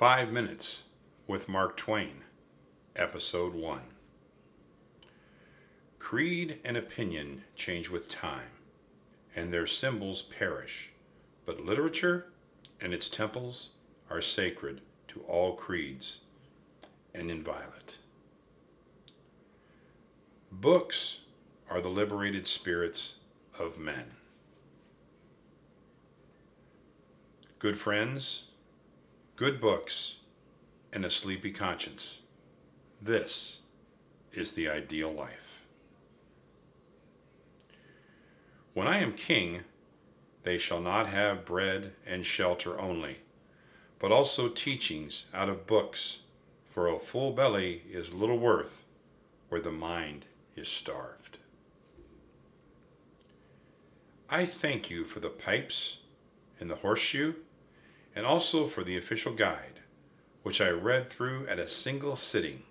Five Minutes with Mark Twain, Episode 1. Creed and opinion change with time, and their symbols perish, but literature and its temples are sacred to all creeds and inviolate. Books are the liberated spirits of men. Good friends, good books, and a sleepy conscience. This is the ideal life. When I am king, they shall not have bread and shelter only, but also teachings out of books, for a full belly is little worth where the mind is starved. I thank you for the pipes and the horseshoe, and also for the official guide, which I read through at a single sitting.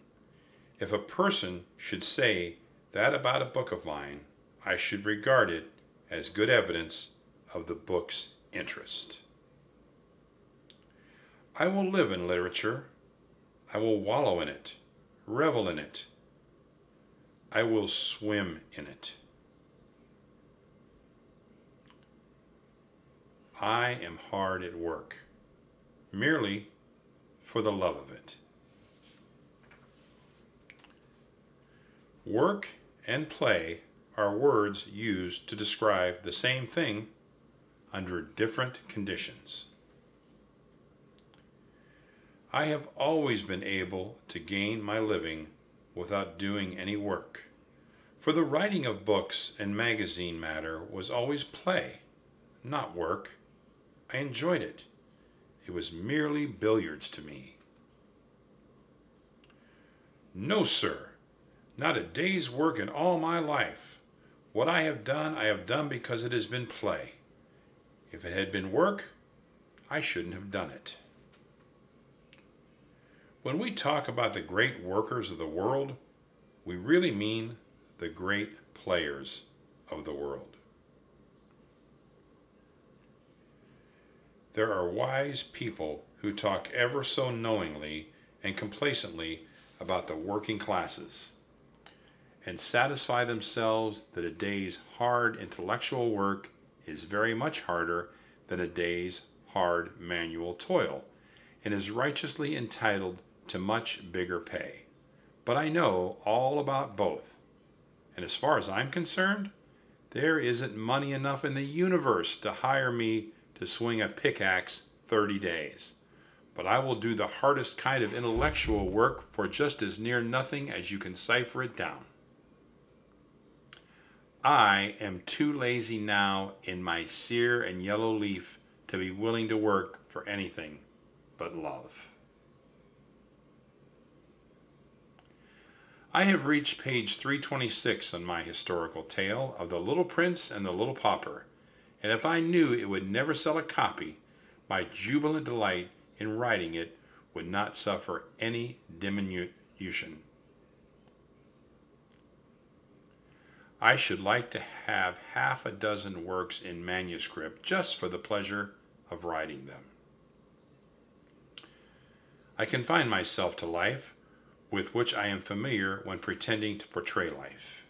If a person should say that about a book of mine, I should regard it as good evidence of the book's interest. I will live in literature. I will wallow in it, revel in it. I will swim in it. I am hard at work, merely for the love of it. Work and play are words used to describe the same thing under different conditions. I have always been able to gain my living without doing any work, for the writing of books and magazine matter was always play, not work. I enjoyed it. It was merely billiards to me. No, sir, not a day's work in all my life. What I have done, I have done because it has been play. If it had been work, I shouldn't have done it. When we talk about the great workers of the world, we really mean the great players of the world. There are wise people who talk ever so knowingly and complacently about the working classes and satisfy themselves that a day's hard intellectual work is very much harder than a day's hard manual toil and is righteously entitled to much bigger pay. But I know all about both. And as far as I'm concerned, there isn't money enough in the universe to hire me to swing a pickaxe 30 days. But I will do the hardest kind of intellectual work for just as near nothing as you can cipher it down. I am too lazy now in my sere and yellow leaf to be willing to work for anything but love. I have reached page 326 on my historical tale of the Little Prince and the Little Pauper and if I knew it would never sell a copy, my jubilant delight in writing it would not suffer any diminution. I should like to have half a dozen works in manuscript just for the pleasure of writing them. I confine myself to life with which I am familiar when pretending to portray life.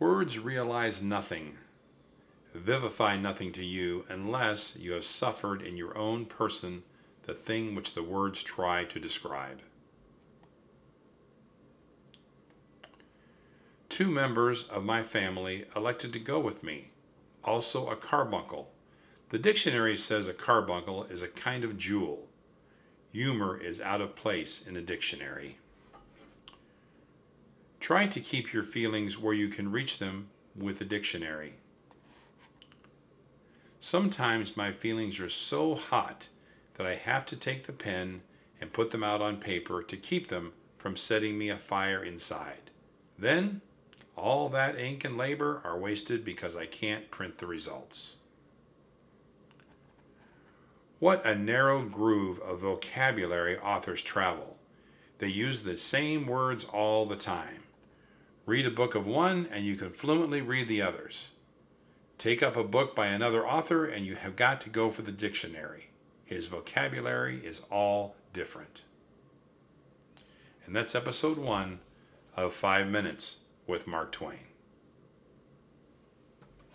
Words realize nothing, vivify nothing to you unless you have suffered in your own person the thing which the words try to describe. Two members of my family elected to go with me, also a carbuncle. The dictionary says a carbuncle is a kind of jewel. Humor is out of place in a dictionary. Try to keep your feelings where you can reach them with a dictionary. Sometimes my feelings are so hot that I have to take the pen and put them out on paper to keep them from setting me afire inside. Then, all that ink and labor are wasted because I can't print the results. What a narrow groove of vocabulary authors travel. They use the same words all the time. Read a book of one and you can fluently read the others. Take up a book by another author, and you have got to go for the dictionary. His vocabulary is all different. And that's episode one of Five Minutes with Mark Twain.